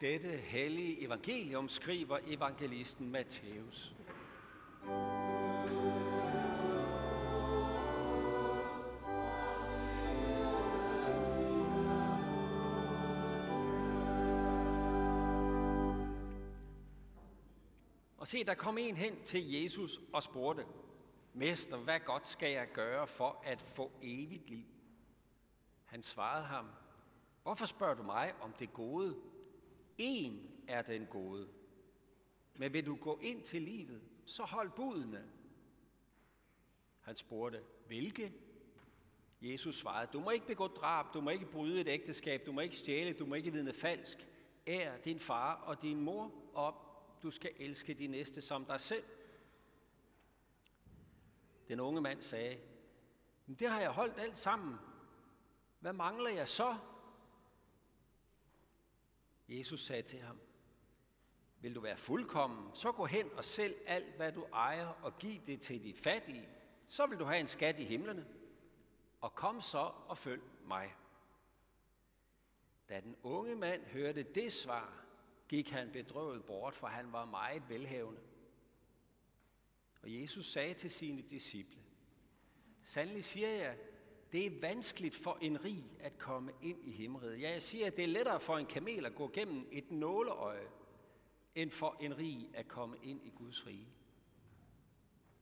Dette hellige evangelium skriver evangelisten Matthæus. Og se, der kom en hen til Jesus og spurgte, Mester, hvad godt skal jeg gøre for at få evigt liv? Han svarede ham, Hvorfor spørger du mig om det gode? En er den gode. Men vil du gå ind til livet, så hold budene. Han spurgte, hvilke? Jesus svarede, du må ikke begå drab, du må ikke bryde et ægteskab, du må ikke stjæle, du må ikke vidne falsk. Ær din far og din mor, og du skal elske din næste som dig selv. Den unge mand sagde, Men det har jeg holdt alt sammen. Hvad mangler jeg så? Jesus sagde til ham, vil du være fuldkommen, så gå hen og sælg alt, hvad du ejer, og giv det til de fattige. Så vil du have en skat i himlene. Og kom så og følg mig. Da den unge mand hørte det svar, gik han bedrøvet bort, for han var meget velhavende. Og Jesus sagde til sine disciple, Sandelig siger jeg, det er vanskeligt for en rig at komme ind i himmeriget. Ja, jeg siger, at det er lettere for en kamel at gå gennem et nåleøje, end for en rig at komme ind i Guds rige.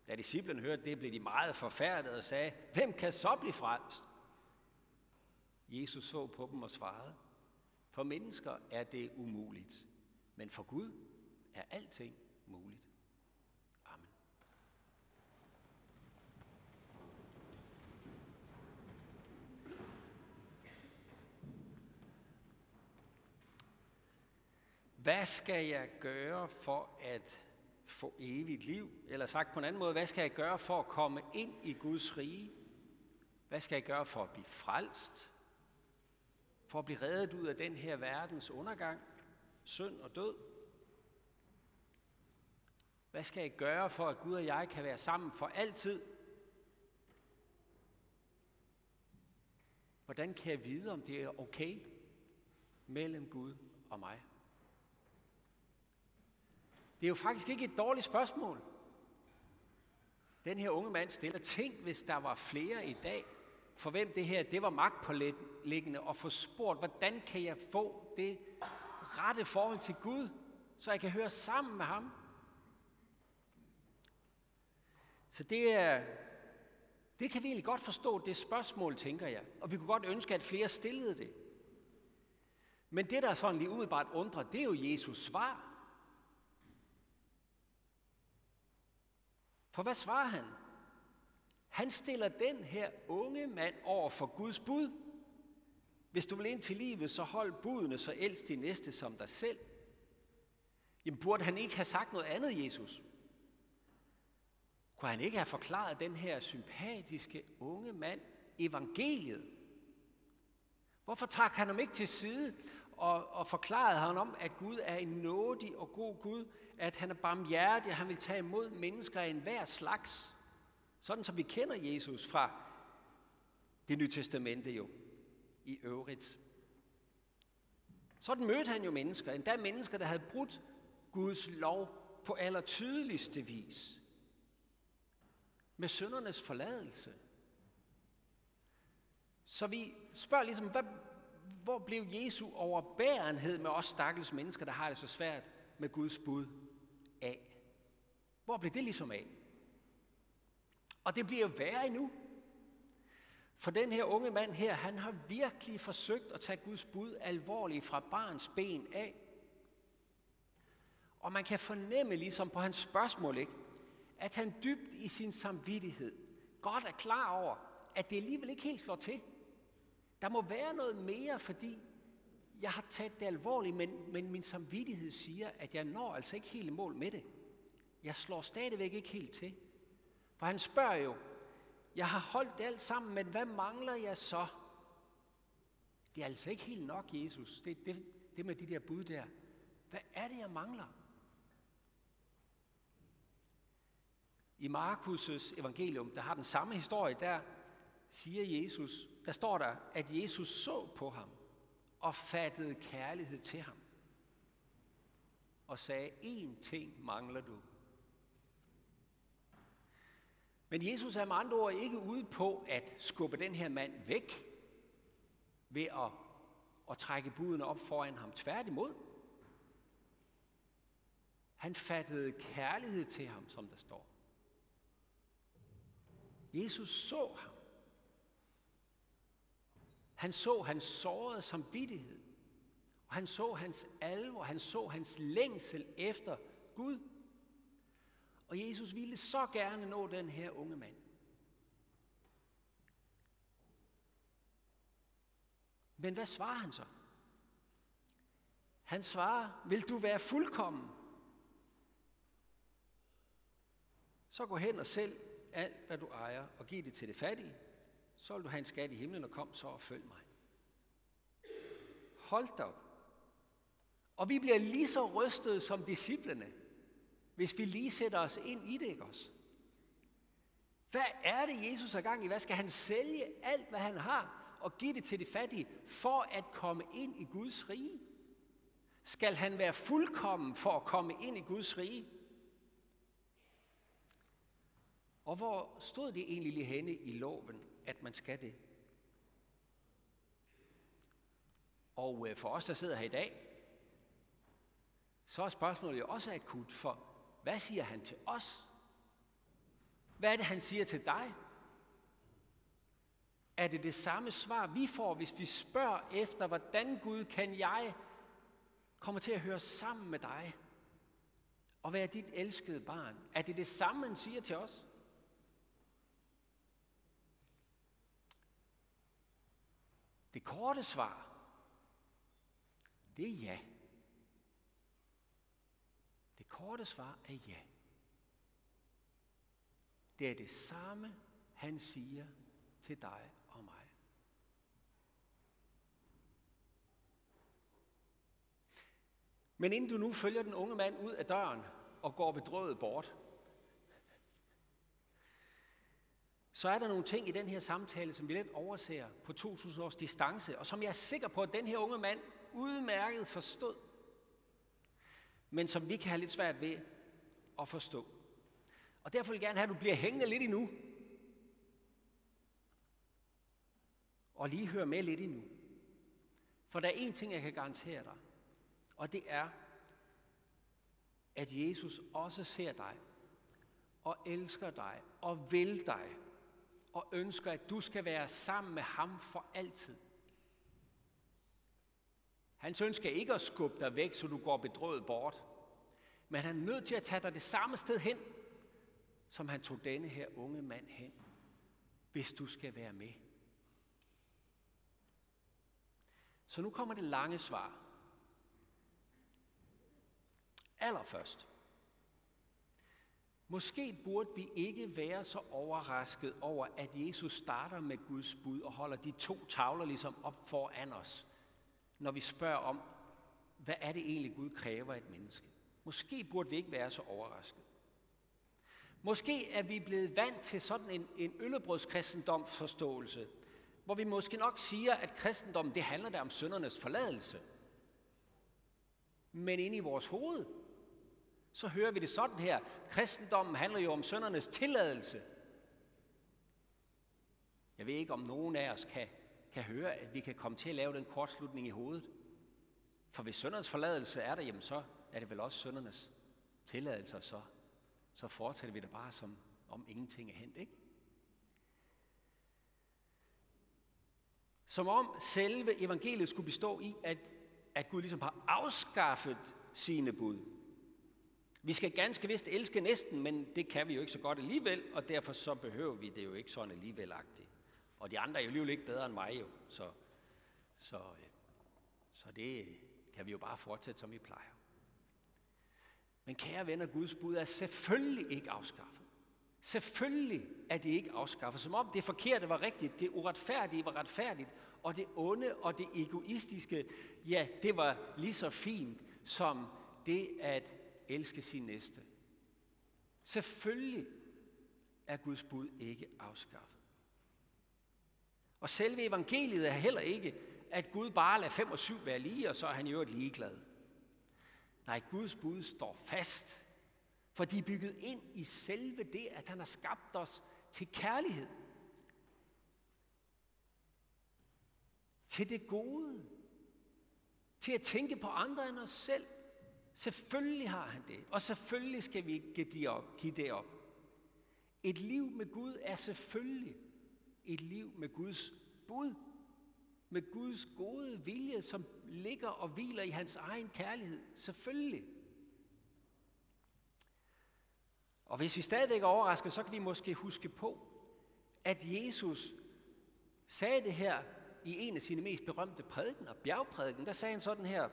Da disciplen hørte det, blev de meget forfærdede og sagde, hvem kan så blive frelst? Jesus så på dem og svarede, for mennesker er det umuligt, men for Gud er alting muligt. Hvad skal jeg gøre for at få evigt liv? Eller sagt på en anden måde, hvad skal jeg gøre for at komme ind i Guds rige? Hvad skal jeg gøre for at blive frelst? For at blive reddet ud af den her verdens undergang, synd og død? Hvad skal jeg gøre for, at Gud og jeg kan være sammen for altid? Hvordan kan jeg vide, om det er okay mellem Gud og mig? Det er jo faktisk ikke et dårligt spørgsmål. Den her unge mand stiller, tænk hvis der var flere i dag, for hvem det her, det var magtpålæggende at få spurgt, hvordan kan jeg få det rette forhold til Gud, så jeg kan høre sammen med ham. Så det er, det kan vi egentlig godt forstå, det spørgsmål, tænker jeg. Og vi kunne godt ønske, at flere stillede det. Men det, der sådan lige umiddelbart undrer, det er jo Jesus svar. For hvad svarer han? Han stiller den her unge mand over for Guds bud. Hvis du vil ind til livet, så hold budene, så elsk din næste som dig selv. Jamen burde han ikke have sagt noget andet, Jesus? Kunne han ikke have forklaret den her sympatiske unge mand evangeliet? Hvorfor trak han ham ikke til side og, og forklarede han om, at Gud er en nådig og god Gud, at han er barmhjertig, og han vil tage imod mennesker af enhver slags. Sådan som vi kender Jesus fra det nye testamente jo i øvrigt. Sådan mødte han jo mennesker, endda mennesker, der havde brudt Guds lov på allertydeligste vis. Med søndernes forladelse. Så vi spørger ligesom, hvad, hvor blev Jesu overbærenhed med os stakkels mennesker, der har det så svært med Guds bud af? Hvor blev det ligesom af? Og det bliver jo værre endnu. For den her unge mand her, han har virkelig forsøgt at tage Guds bud alvorligt fra barns ben af. Og man kan fornemme ligesom på hans spørgsmål, ikke, at han dybt i sin samvittighed godt er klar over, at det alligevel ikke helt slår til. Der må være noget mere, fordi jeg har taget det alvorligt, men, men min samvittighed siger, at jeg når altså ikke helt i mål med det. Jeg slår stadigvæk ikke helt til. For han spørger jo, jeg har holdt det alt sammen, men hvad mangler jeg så? Det er altså ikke helt nok, Jesus. Det, det, det med de der bud der. Hvad er det, jeg mangler? I Markus' evangelium, der har den samme historie, der siger Jesus, der står der, at Jesus så på ham og fattede kærlighed til ham. og sagde, én ting mangler du. Men Jesus er med andre ord ikke ude på at skubbe den her mand væk ved at, at trække budene op foran ham. Tværtimod. Han fattede kærlighed til ham, som der står. Jesus så ham. Han så hans sårede samvittighed. Og han så hans alvor, han så hans længsel efter Gud. Og Jesus ville så gerne nå den her unge mand. Men hvad svarer han så? Han svarer, vil du være fuldkommen? Så gå hen og sælg alt, hvad du ejer, og giv det til det fattige. Så vil du have en skat i himlen, og kom så og følg mig. Hold da op. Og vi bliver lige så rystede som disciplene, hvis vi lige sætter os ind i det, ikke også? Hvad er det, Jesus er gang i? Hvad skal han sælge alt, hvad han har, og give det til de fattige, for at komme ind i Guds rige? Skal han være fuldkommen for at komme ind i Guds rige? Og hvor stod det egentlig lige henne i loven, at man skal det? Og øh, for os, der sidder her i dag, så er spørgsmålet jo også akut, for hvad siger han til os? Hvad er det, han siger til dig? Er det det samme svar, vi får, hvis vi spørger efter, hvordan Gud kan jeg komme til at høre sammen med dig og være dit elskede barn? Er det det samme, han siger til os? Det korte svar, det er ja. Det korte svar er ja. Det er det samme, han siger til dig og mig. Men inden du nu følger den unge mand ud af døren og går bedrøvet bort, så er der nogle ting i den her samtale, som vi lidt overser på 2000 års distance, og som jeg er sikker på, at den her unge mand udmærket forstod, men som vi kan have lidt svært ved at forstå. Og derfor vil jeg gerne have, at du bliver hængende lidt endnu, og lige hør med lidt endnu. For der er én ting, jeg kan garantere dig, og det er, at Jesus også ser dig, og elsker dig, og vil dig, og ønsker, at du skal være sammen med ham for altid. Hans ønsker ikke at skubbe dig væk, så du går bedrøvet bort. Men han er nødt til at tage dig det samme sted hen, som han tog denne her unge mand hen, hvis du skal være med. Så nu kommer det lange svar. Allerførst. Måske burde vi ikke være så overrasket over, at Jesus starter med Guds bud og holder de to tavler ligesom op foran os, når vi spørger om, hvad er det egentlig Gud kræver af et menneske? Måske burde vi ikke være så overrasket. Måske er vi blevet vant til sådan en, en øllebrødskristendomsforståelse, hvor vi måske nok siger, at kristendommen det handler der om søndernes forladelse. Men inde i vores hoved, så hører vi det sådan her. Kristendommen handler jo om søndernes tilladelse. Jeg ved ikke, om nogen af os kan, kan høre, at vi kan komme til at lave den kortslutning i hovedet. For hvis søndernes forladelse er der, jamen så er det vel også søndernes tilladelse, så, så fortsætter vi det bare som om ingenting er hent, ikke? Som om selve evangeliet skulle bestå i, at, at Gud ligesom har afskaffet sine bud. Vi skal ganske vist elske næsten, men det kan vi jo ikke så godt alligevel, og derfor så behøver vi det jo ikke sådan alligevelagtigt. Og de andre er jo alligevel ikke bedre end mig jo, så, så, øh, så det kan vi jo bare fortsætte, som vi plejer. Men kære venner, Guds bud er selvfølgelig ikke afskaffet. Selvfølgelig er det ikke afskaffet, som om det forkerte var rigtigt, det uretfærdige var retfærdigt, og det onde og det egoistiske, ja, det var lige så fint som det at elske sin næste. Selvfølgelig er Guds bud ikke afskaffet. Og selve evangeliet er heller ikke, at Gud bare lader fem og syv være lige, og så er han jo et ligeglad. Nej, Guds bud står fast. For de er bygget ind i selve det, at han har skabt os til kærlighed. Til det gode. Til at tænke på andre end os selv. Selvfølgelig har han det, og selvfølgelig skal vi ikke give det op. Give det op. Et liv med Gud er selvfølgelig et liv med Guds bud, med Guds gode vilje, som ligger og hviler i hans egen kærlighed. Selvfølgelig. Og hvis vi stadigvæk er overrasket, så kan vi måske huske på, at Jesus sagde det her i en af sine mest berømte prædikener, bjergprædiken. Der sagde han sådan her,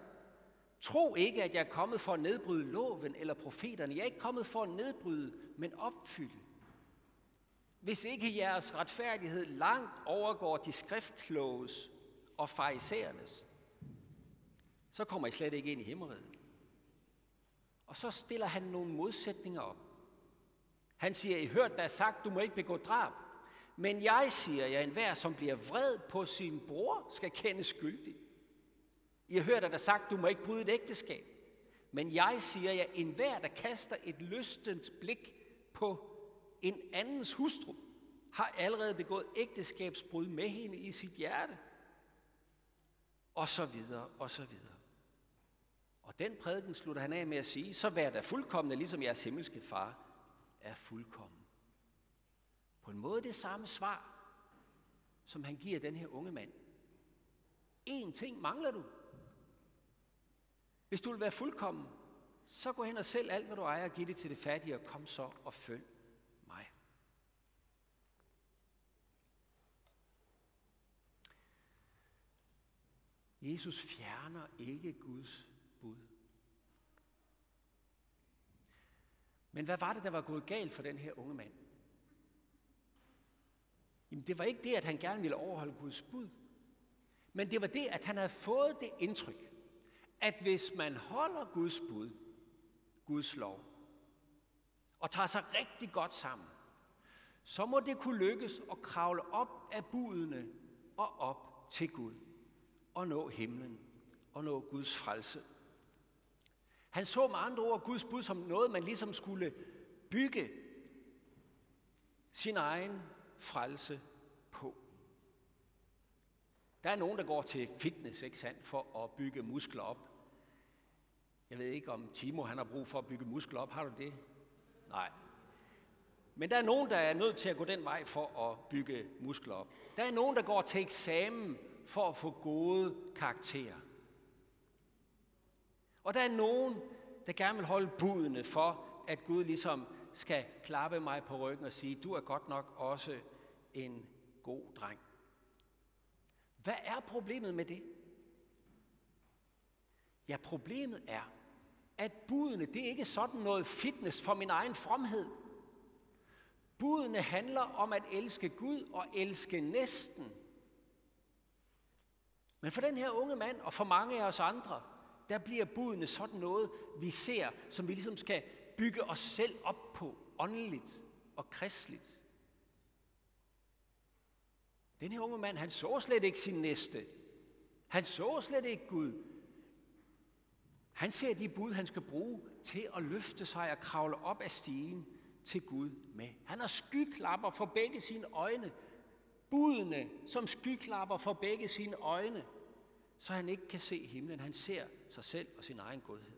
Tro ikke, at jeg er kommet for at nedbryde loven eller profeterne. Jeg er ikke kommet for at nedbryde, men opfylde. Hvis ikke jeres retfærdighed langt overgår de skriftkloges og farisæernes, så kommer I slet ikke ind i himmeriget. Og så stiller han nogle modsætninger op. Han siger, I hørt, der er sagt, du må ikke begå drab. Men jeg siger, at enhver, som bliver vred på sin bror, skal kendes skyldig. I har hørt, at der sagt, du må ikke bryde et ægteskab. Men jeg siger, jer, enhver, der kaster et lystent blik på en andens hustru, har allerede begået ægteskabsbrud med hende i sit hjerte. Og så videre, og så videre. Og den prædiken slutter han af med at sige, så vær der fuldkommende, ligesom jeres himmelske far er fuldkommen. På en måde det samme svar, som han giver den her unge mand. En ting mangler du. Hvis du vil være fuldkommen, så gå hen og sælg alt, hvad du ejer, og giv det til det fattige, og kom så og følg mig. Jesus fjerner ikke Guds bud. Men hvad var det, der var gået galt for den her unge mand? Jamen, det var ikke det, at han gerne ville overholde Guds bud. Men det var det, at han havde fået det indtryk, at hvis man holder Guds bud, Guds lov, og tager sig rigtig godt sammen, så må det kunne lykkes at kravle op af budene og op til Gud og nå himlen og nå Guds frelse. Han så med andre ord Guds bud som noget, man ligesom skulle bygge sin egen frelse på. Der er nogen, der går til fitness, ikke sandt, for at bygge muskler op. Jeg ved ikke, om Timo han har brug for at bygge muskler op. Har du det? Nej. Men der er nogen, der er nødt til at gå den vej for at bygge muskler op. Der er nogen, der går til eksamen for at få gode karakterer. Og der er nogen, der gerne vil holde budene for, at Gud ligesom skal klappe mig på ryggen og sige, du er godt nok også en god dreng. Hvad er problemet med det? Ja, problemet er, at budene, det er ikke sådan noget fitness for min egen fromhed. Budene handler om at elske Gud og elske næsten. Men for den her unge mand, og for mange af os andre, der bliver budene sådan noget, vi ser, som vi ligesom skal bygge os selv op på, åndeligt og kristligt. Den her unge mand, han så slet ikke sin næste. Han så slet ikke Gud. Han ser de bud, han skal bruge til at løfte sig og kravle op af stigen til Gud med. Han har skyklapper for begge sine øjne. Budene som skyklapper for begge sine øjne så han ikke kan se himlen. Han ser sig selv og sin egen godhed.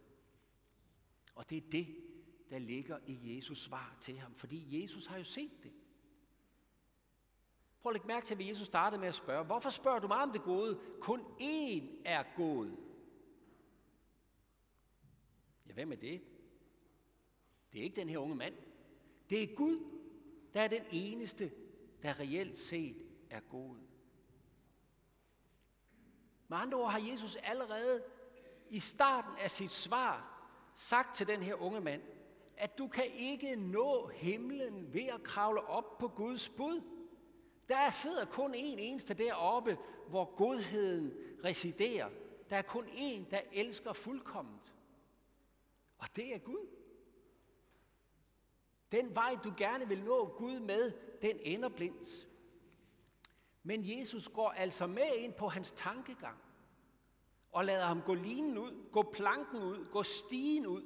Og det er det, der ligger i Jesus svar til ham, fordi Jesus har jo set det. Prøv at lægge mærke til, at Jesus startede med at spørge, hvorfor spørger du mig om det gode? Kun én er god. Ja, hvem er det? Det er ikke den her unge mand. Det er Gud, der er den eneste, der reelt set er god. Med andre ord har Jesus allerede i starten af sit svar sagt til den her unge mand, at du kan ikke nå himlen ved at kravle op på Guds bud. Der sidder kun en eneste deroppe, hvor godheden residerer. Der er kun en, der elsker fuldkomment. Og det er Gud. Den vej, du gerne vil nå Gud med, den ender blindt. Men Jesus går altså med ind på hans tankegang og lader ham gå linen ud, gå planken ud, gå stigen ud,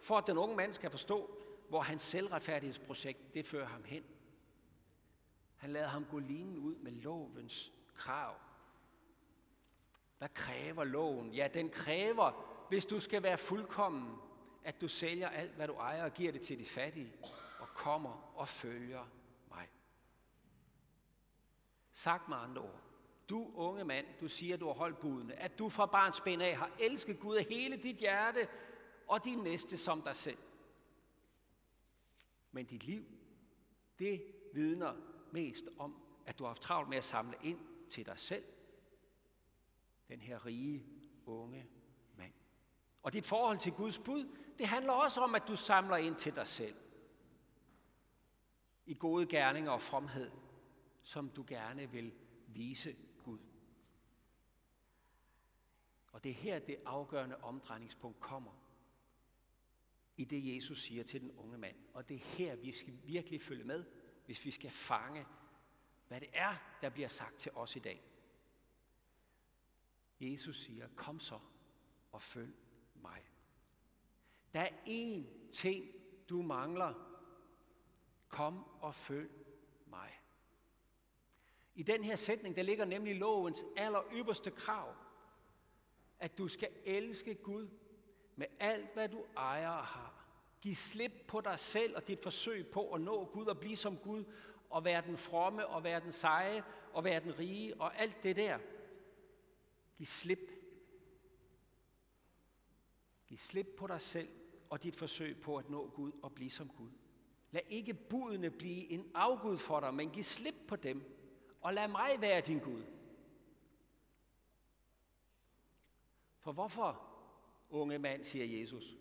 for at den unge mand skal forstå, hvor hans selvretfærdighedsprojekt, det fører ham hen. Han lader ham gå linen ud med lovens krav. Hvad kræver loven? Ja, den kræver, hvis du skal være fuldkommen, at du sælger alt, hvad du ejer og giver det til de fattige, og kommer og følger mig. Sagt med andre ord. Du unge mand, du siger, du har holdt budene, at du fra barns ben af har elsket Gud af hele dit hjerte og din næste som dig selv. Men dit liv, det vidner mest om, at du har haft travlt med at samle ind til dig selv. Den her rige, unge. Og dit forhold til Guds bud, det handler også om, at du samler ind til dig selv. I gode gerninger og fromhed, som du gerne vil vise Gud. Og det er her, det afgørende omdrejningspunkt kommer. I det, Jesus siger til den unge mand. Og det er her, vi skal virkelig følge med, hvis vi skal fange, hvad det er, der bliver sagt til os i dag. Jesus siger, kom så og følg mig. Der er én ting, du mangler. Kom og følg mig. I den her sætning, der ligger nemlig lovens aller ypperste krav, at du skal elske Gud med alt, hvad du ejer og har. Giv slip på dig selv og dit forsøg på at nå Gud og blive som Gud, og være den fromme, og være den seje, og være den rige, og alt det der. Giv slip. Giv slip på dig selv og dit forsøg på at nå Gud og blive som Gud. Lad ikke budene blive en afgud for dig, men giv slip på dem, og lad mig være din Gud. For hvorfor, unge mand, siger Jesus,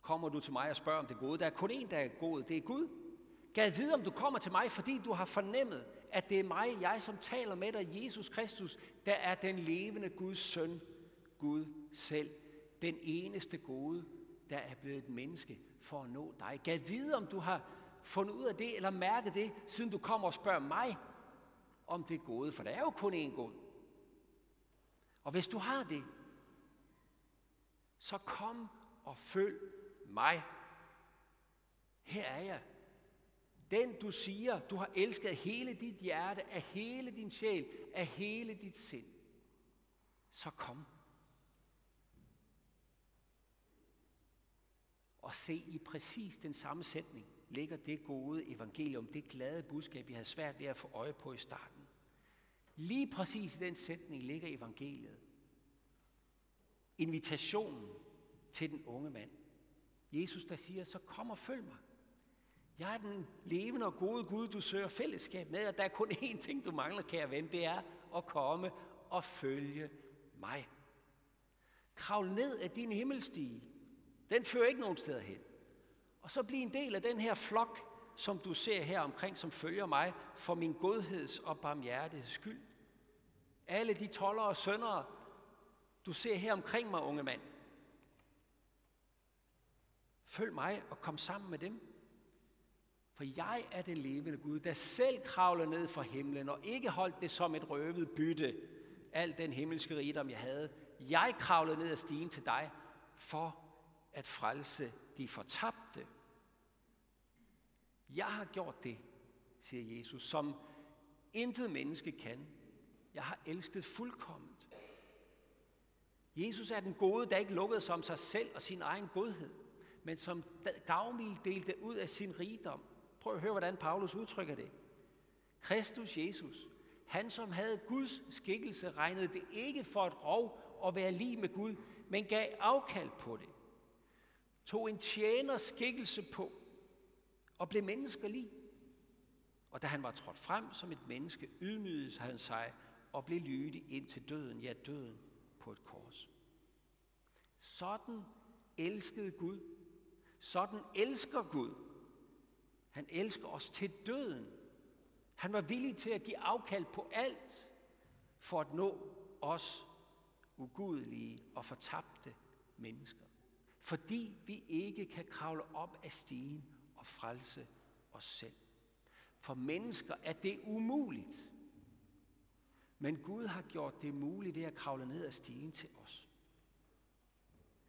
kommer du til mig og spørger om det gode? Der er kun én, der er god, det er Gud. Gad vide, om du kommer til mig, fordi du har fornemmet, at det er mig, jeg som taler med dig, Jesus Kristus, der er den levende Guds søn, Gud selv. Den eneste gode, der er blevet et menneske for at nå dig. Gad vide, om du har fundet ud af det, eller mærket det, siden du kommer og spørger mig om det gode, for der er jo kun én god. Og hvis du har det, så kom og følg mig. Her er jeg. Den du siger, du har elsket af hele dit hjerte, af hele din sjæl, af hele dit sind. Så kom. Og se i præcis den samme sætning ligger det gode evangelium, det glade budskab, vi havde svært ved at få øje på i starten. Lige præcis i den sætning ligger evangeliet. Invitationen til den unge mand. Jesus, der siger, så kom og følg mig. Jeg er den levende og gode Gud, du søger fællesskab med, og der er kun én ting, du mangler, kære ven, det er at komme og følge mig. Kravl ned af din himmelstige. Den fører ikke nogen steder hen. Og så bliv en del af den her flok, som du ser her omkring, som følger mig, for min godheds og barmhjertigheds skyld. Alle de toller og søndere, du ser her omkring mig, unge mand. Følg mig og kom sammen med dem. For jeg er den levende Gud, der selv kravler ned fra himlen og ikke holdt det som et røvet bytte, al den himmelske rigdom, jeg havde. Jeg kravlede ned ad stigen til dig for at frelse de fortabte. Jeg har gjort det, siger Jesus, som intet menneske kan. Jeg har elsket fuldkomment. Jesus er den gode, der ikke lukkede sig om sig selv og sin egen godhed, men som gavmild delte ud af sin rigdom. Prøv at høre, hvordan Paulus udtrykker det. Kristus Jesus, han som havde Guds skikkelse, regnede det ikke for et rov at være lige med Gud, men gav afkald på det. Tog en tjener skikkelse på og blev menneskelig. Og da han var trådt frem som et menneske, ydmygede han sig og blev lydig ind til døden, ja døden på et kors. Sådan elskede Gud. Sådan elsker Gud. Han elsker os til døden. Han var villig til at give afkald på alt for at nå os ugudelige og fortabte mennesker. Fordi vi ikke kan kravle op af stigen og frelse os selv. For mennesker er det umuligt. Men Gud har gjort det muligt ved at kravle ned ad stigen til os.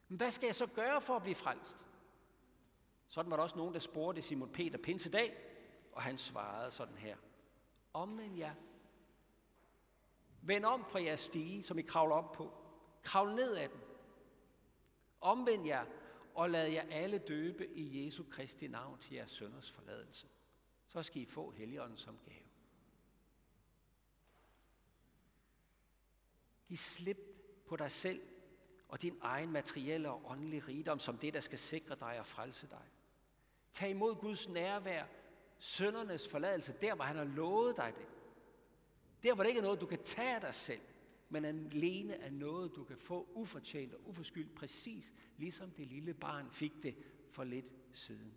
Men hvad skal jeg så gøre for at blive frelst? Sådan var der også nogen, der spurgte Simon Peter pinsedag, og han svarede sådan her. Omvend jer. Vend om fra jeres stige, som I kravler op på. Kravl ned ad den. Omvend jer, og lad jer alle døbe i Jesu Kristi navn til jeres sønders forladelse. Så skal I få Helligånden som gave. Giv slip på dig selv og din egen materielle og åndelige rigdom som det, der skal sikre dig og frelse dig. Tag imod Guds nærvær, søndernes forladelse, der hvor han har lovet dig det. Der hvor det ikke er noget, du kan tage af dig selv, men alene er noget, du kan få ufortjent og uforskyldt, præcis ligesom det lille barn fik det for lidt siden.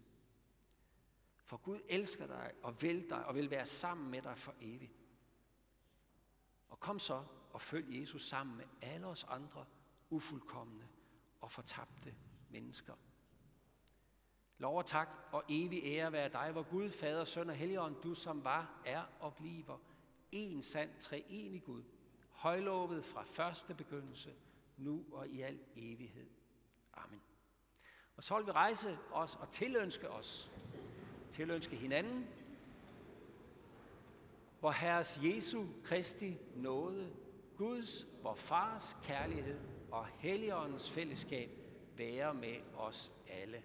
For Gud elsker dig og vil dig og vil være sammen med dig for evigt. Og kom så og følg Jesus sammen med alle os andre ufuldkommende og fortabte mennesker. Lov og tak og evig ære være dig, hvor Gud, Fader, Søn og Helligånd, du som var, er og bliver en sand treenig Gud, højlovet fra første begyndelse, nu og i al evighed. Amen. Og så vil vi rejse os og tilønske os, tilønske hinanden, hvor Herres Jesu Kristi nåde, Guds, vor Fars kærlighed og Helligåndens fællesskab være med os alle.